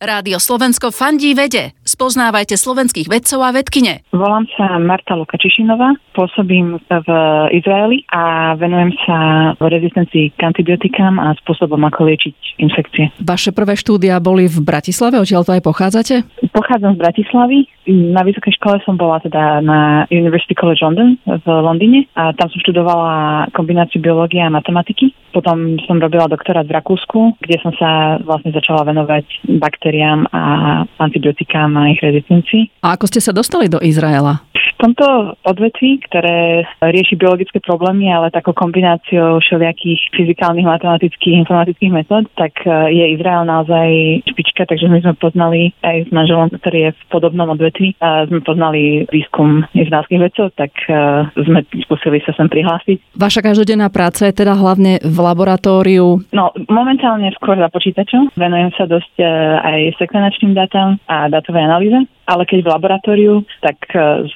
Rádio Slovensko fandí vede. Spoznávajte slovenských vedcov a vedkine. Volám sa Marta Lukačišinová, pôsobím v Izraeli a venujem sa v rezistencii k antibiotikám a spôsobom, ako liečiť infekcie. Vaše prvé štúdia boli v Bratislave, odtiaľ to aj pochádzate? Pochádzam z Bratislavy. Na vysokej škole som bola teda na University College London v Londýne a tam som študovala kombináciu biológie a matematiky. Potom som robila doktorát v Rakúsku, kde som sa vlastne začala venovať baktériám a antibiotikám a ich rezistencii. A ako ste sa dostali do Izraela? Tomto odvetví, ktoré rieši biologické problémy, ale takou kombináciou všelijakých fyzikálnych, matematických, informatických metód, tak e, je Izrael naozaj špička, takže my sme poznali aj s manželom, ktorý je v podobnom odvetví, a sme poznali výskum izraelských vedcov, tak e, sme skúsili sa sem prihlásiť. Vaša každodenná práca je teda hlavne v laboratóriu? No, momentálne skôr za počítačom. Venujem sa dosť e, aj sekvenačným dátam a dátovej analýze ale keď v laboratóriu, tak s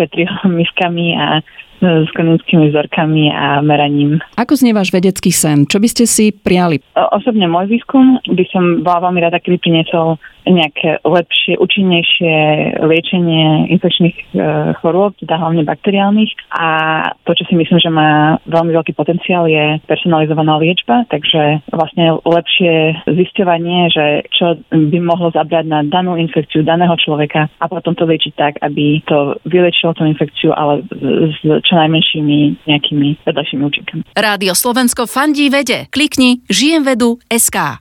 petriomiskami a s klinickými vzorkami a meraním. Ako znie váš vedecký sen? Čo by ste si prijali? Osobne môj výskum by som bola veľmi rada, keby priniesol nejaké lepšie, účinnejšie liečenie infekčných e, chorôb, teda hlavne bakteriálnych. A to, čo si myslím, že má veľmi veľký potenciál, je personalizovaná liečba, takže vlastne lepšie zisťovanie, že čo by mohlo zabrať na danú infekciu daného človeka a potom to liečiť tak, aby to vylečilo tú infekciu, ale s čo najmenšími nejakými vedľajšími účinkami. Rádio Slovensko fandí vede. Klikni žijem SK.